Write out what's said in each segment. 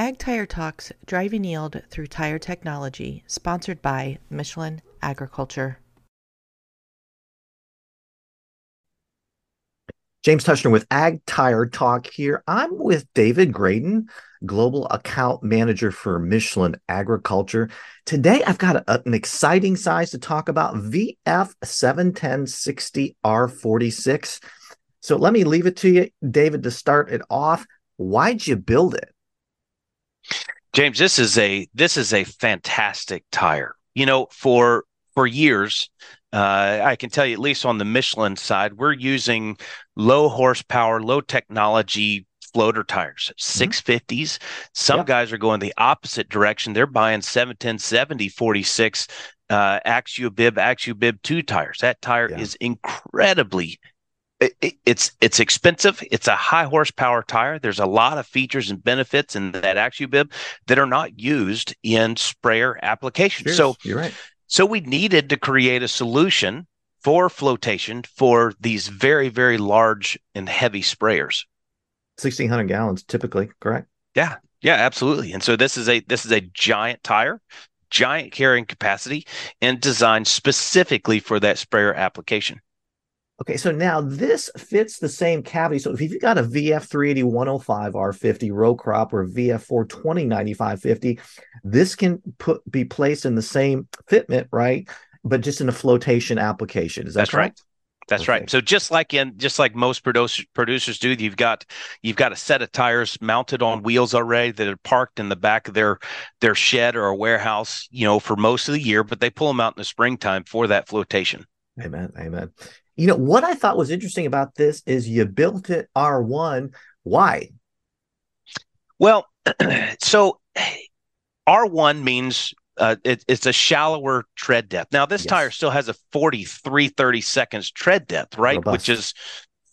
Ag Tire Talks Driving Yield Through Tire Technology, sponsored by Michelin Agriculture. James Tushner with Ag Tire Talk here. I'm with David Graden, Global Account Manager for Michelin Agriculture. Today, I've got a, an exciting size to talk about VF71060R46. So let me leave it to you, David, to start it off. Why'd you build it? James, this is a this is a fantastic tire. You know, for for years, uh, I can tell you at least on the Michelin side, we're using low horsepower, low technology floater tires, 650s. Mm-hmm. Some guys are going the opposite direction. They're buying 710, 70, 46 uh, AxioBib, AxioBib 2 tires. That tire yeah. is incredibly it, it's it's expensive. It's a high horsepower tire. There's a lot of features and benefits in that bib that are not used in sprayer applications. Cheers. So you're right. So we needed to create a solution for flotation for these very very large and heavy sprayers. 1600 gallons typically, correct? Yeah. Yeah, absolutely. And so this is a this is a giant tire, giant carrying capacity and designed specifically for that sprayer application. Okay, so now this fits the same cavity. So if you've got a VF 380 105 R50 row crop or VF 420 9550, this can put be placed in the same fitment, right? But just in a flotation application. Is that That's correct? right. That's okay. right. So just like in just like most producers producers do, you've got you've got a set of tires mounted on wheels already that are parked in the back of their their shed or a warehouse, you know, for most of the year, but they pull them out in the springtime for that flotation. Amen. Amen. You know, what I thought was interesting about this is you built it R1. Why? Well, so R1 means uh, it, it's a shallower tread depth. Now, this yes. tire still has a 43 30 seconds tread depth, right? Robust. Which is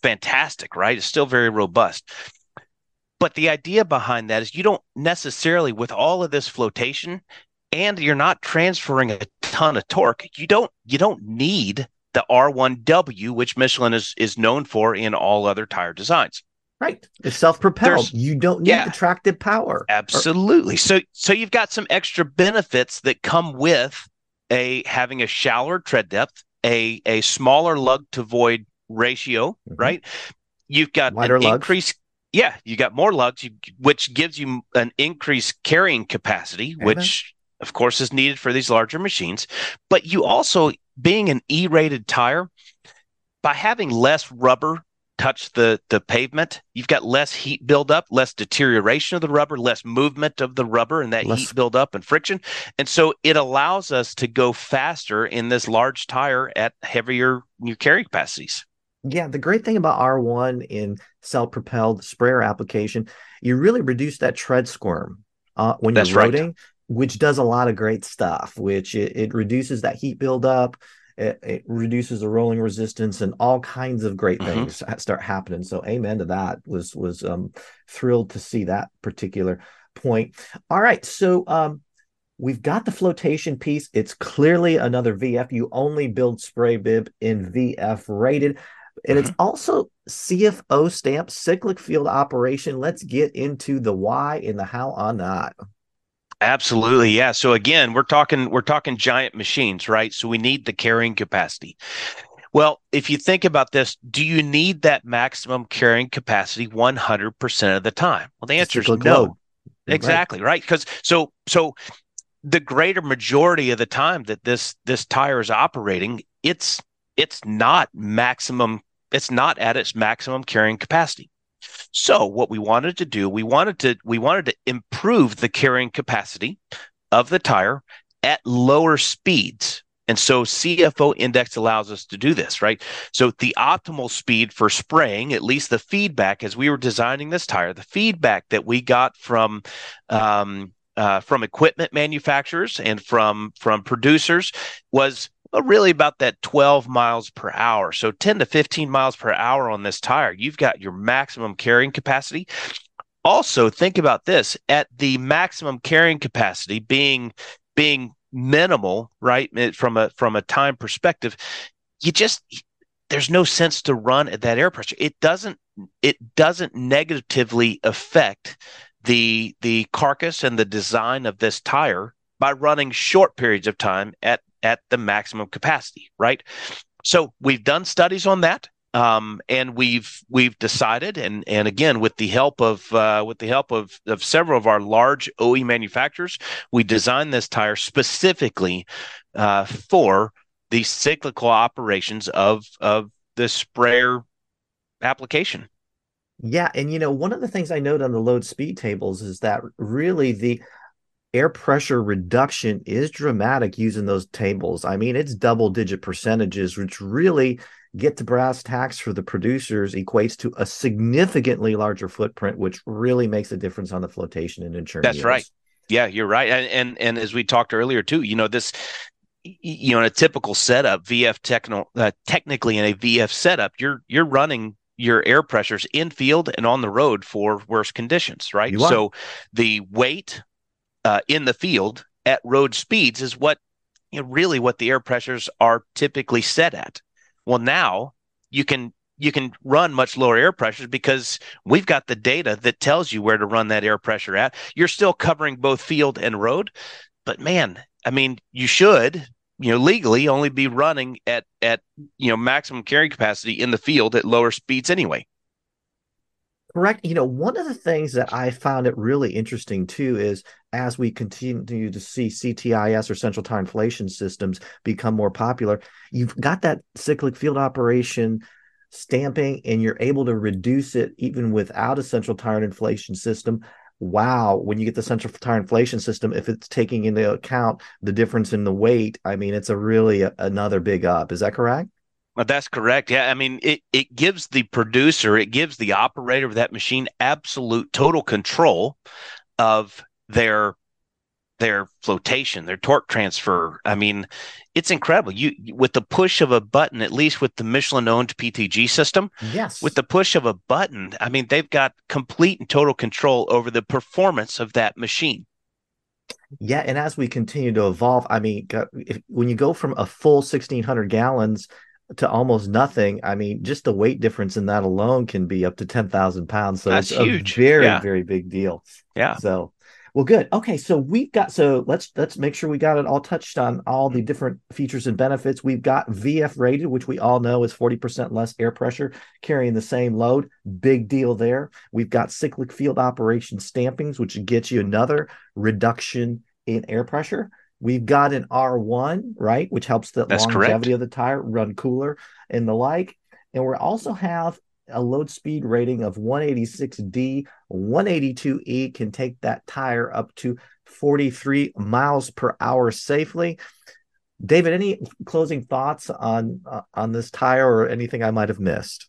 fantastic, right? It's still very robust. But the idea behind that is you don't necessarily, with all of this flotation, and you're not transferring a ton of torque, you don't you don't need the R1W, which Michelin is is known for in all other tire designs. Right. It's self-propelled. you don't need yeah, attractive power. Absolutely. So so you've got some extra benefits that come with a having a shallower tread depth, a a smaller lug to void ratio, mm-hmm. right? You've got an lugs. increase yeah, you got more lugs, you, which gives you an increased carrying capacity, Amen. which of course is needed for these larger machines. But you also being an E-rated tire, by having less rubber touch the the pavement, you've got less heat buildup, less deterioration of the rubber, less movement of the rubber and that less... heat buildup and friction. And so it allows us to go faster in this large tire at heavier new carry capacities. Yeah, the great thing about R1 in self-propelled sprayer application, you really reduce that tread squirm uh, when you're loading. Right which does a lot of great stuff, which it, it reduces that heat buildup. It, it, reduces the rolling resistance and all kinds of great mm-hmm. things start happening. So amen to that. Was was um, thrilled to see that particular point. All right, so um, we've got the flotation piece. It's clearly another VF. You only build SprayBib in VF rated. And mm-hmm. it's also CFO stamp cyclic field operation. Let's get into the why and the how on that. Absolutely. Yeah. So again, we're talking we're talking giant machines, right? So we need the carrying capacity. Well, if you think about this, do you need that maximum carrying capacity 100% of the time? Well, the answer is no. Exactly, right? Because right? so so the greater majority of the time that this this tire is operating, it's it's not maximum it's not at its maximum carrying capacity. So what we wanted to do, we wanted to we wanted to improve the carrying capacity of the tire at lower speeds. And so CFO index allows us to do this, right? So the optimal speed for spraying, at least the feedback as we were designing this tire, the feedback that we got from um, uh, from equipment manufacturers and from from producers was well, really about that 12 miles per hour. So 10 to 15 miles per hour on this tire, you've got your maximum carrying capacity. Also, think about this at the maximum carrying capacity being being minimal, right? From a from a time perspective, you just there's no sense to run at that air pressure. It doesn't it doesn't negatively affect the the carcass and the design of this tire by running short periods of time at at the maximum capacity, right? So we've done studies on that. Um, and we've we've decided, and and again with the help of uh, with the help of, of several of our large OE manufacturers, we designed this tire specifically uh, for the cyclical operations of of the sprayer application. Yeah, and you know one of the things I note on the load speed tables is that really the air pressure reduction is dramatic using those tables. I mean, it's double digit percentages, which really get to brass tacks for the producers equates to a significantly larger footprint, which really makes a difference on the flotation and insurance. That's right. Yeah, you're right. And, and and as we talked earlier too, you know this, you know, in a typical setup, VF techno, uh, technically in a VF setup, you're you're running your air pressures in field and on the road for worse conditions, right? So the weight uh, in the field at road speeds is what you know really what the air pressures are typically set at. Well, now you can you can run much lower air pressures because we've got the data that tells you where to run that air pressure at. You're still covering both field and road, but man, I mean, you should, you know, legally only be running at at you know maximum carrying capacity in the field at lower speeds anyway. Correct. You know, one of the things that I found it really interesting too is as we continue to see CTIS or central tire inflation systems become more popular, you've got that cyclic field operation stamping and you're able to reduce it even without a central tire inflation system. Wow, when you get the central tire inflation system, if it's taking into account the difference in the weight, I mean, it's a really a, another big up. Is that correct? That's correct. Yeah, I mean, it it gives the producer, it gives the operator of that machine absolute total control of their their flotation, their torque transfer. I mean, it's incredible. You with the push of a button, at least with the Michelin owned PTG system, yes, with the push of a button, I mean, they've got complete and total control over the performance of that machine. Yeah, and as we continue to evolve, I mean, if, when you go from a full 1600 gallons to almost nothing. I mean, just the weight difference in that alone can be up to 10,000 pounds. So That's it's huge. a very, yeah. very big deal. Yeah. So, well, good. Okay. So we've got, so let's, let's make sure we got it all touched on all the different features and benefits. We've got VF rated, which we all know is 40% less air pressure carrying the same load. Big deal there. We've got cyclic field operation stampings, which gets you another reduction in air pressure. We've got an R1, right, which helps the That's longevity correct. of the tire run cooler and the like. And we also have a load speed rating of 186D. 182E can take that tire up to 43 miles per hour safely. David, any closing thoughts on uh, on this tire or anything I might have missed?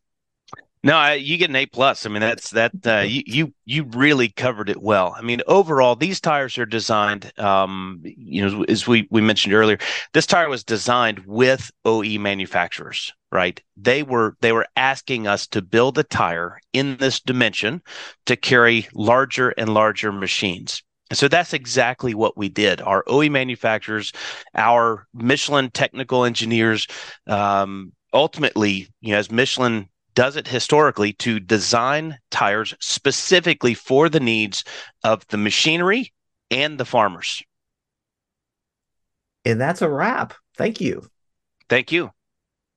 No, I, you get an A plus. I mean, that's that. Uh, you you you really covered it well. I mean, overall, these tires are designed. Um, you know, as we we mentioned earlier, this tire was designed with OE manufacturers. Right? They were they were asking us to build a tire in this dimension to carry larger and larger machines. So that's exactly what we did. Our OE manufacturers, our Michelin technical engineers, um, ultimately, you know, as Michelin does it historically to design tires specifically for the needs of the machinery and the farmers. And that's a wrap. Thank you. Thank you.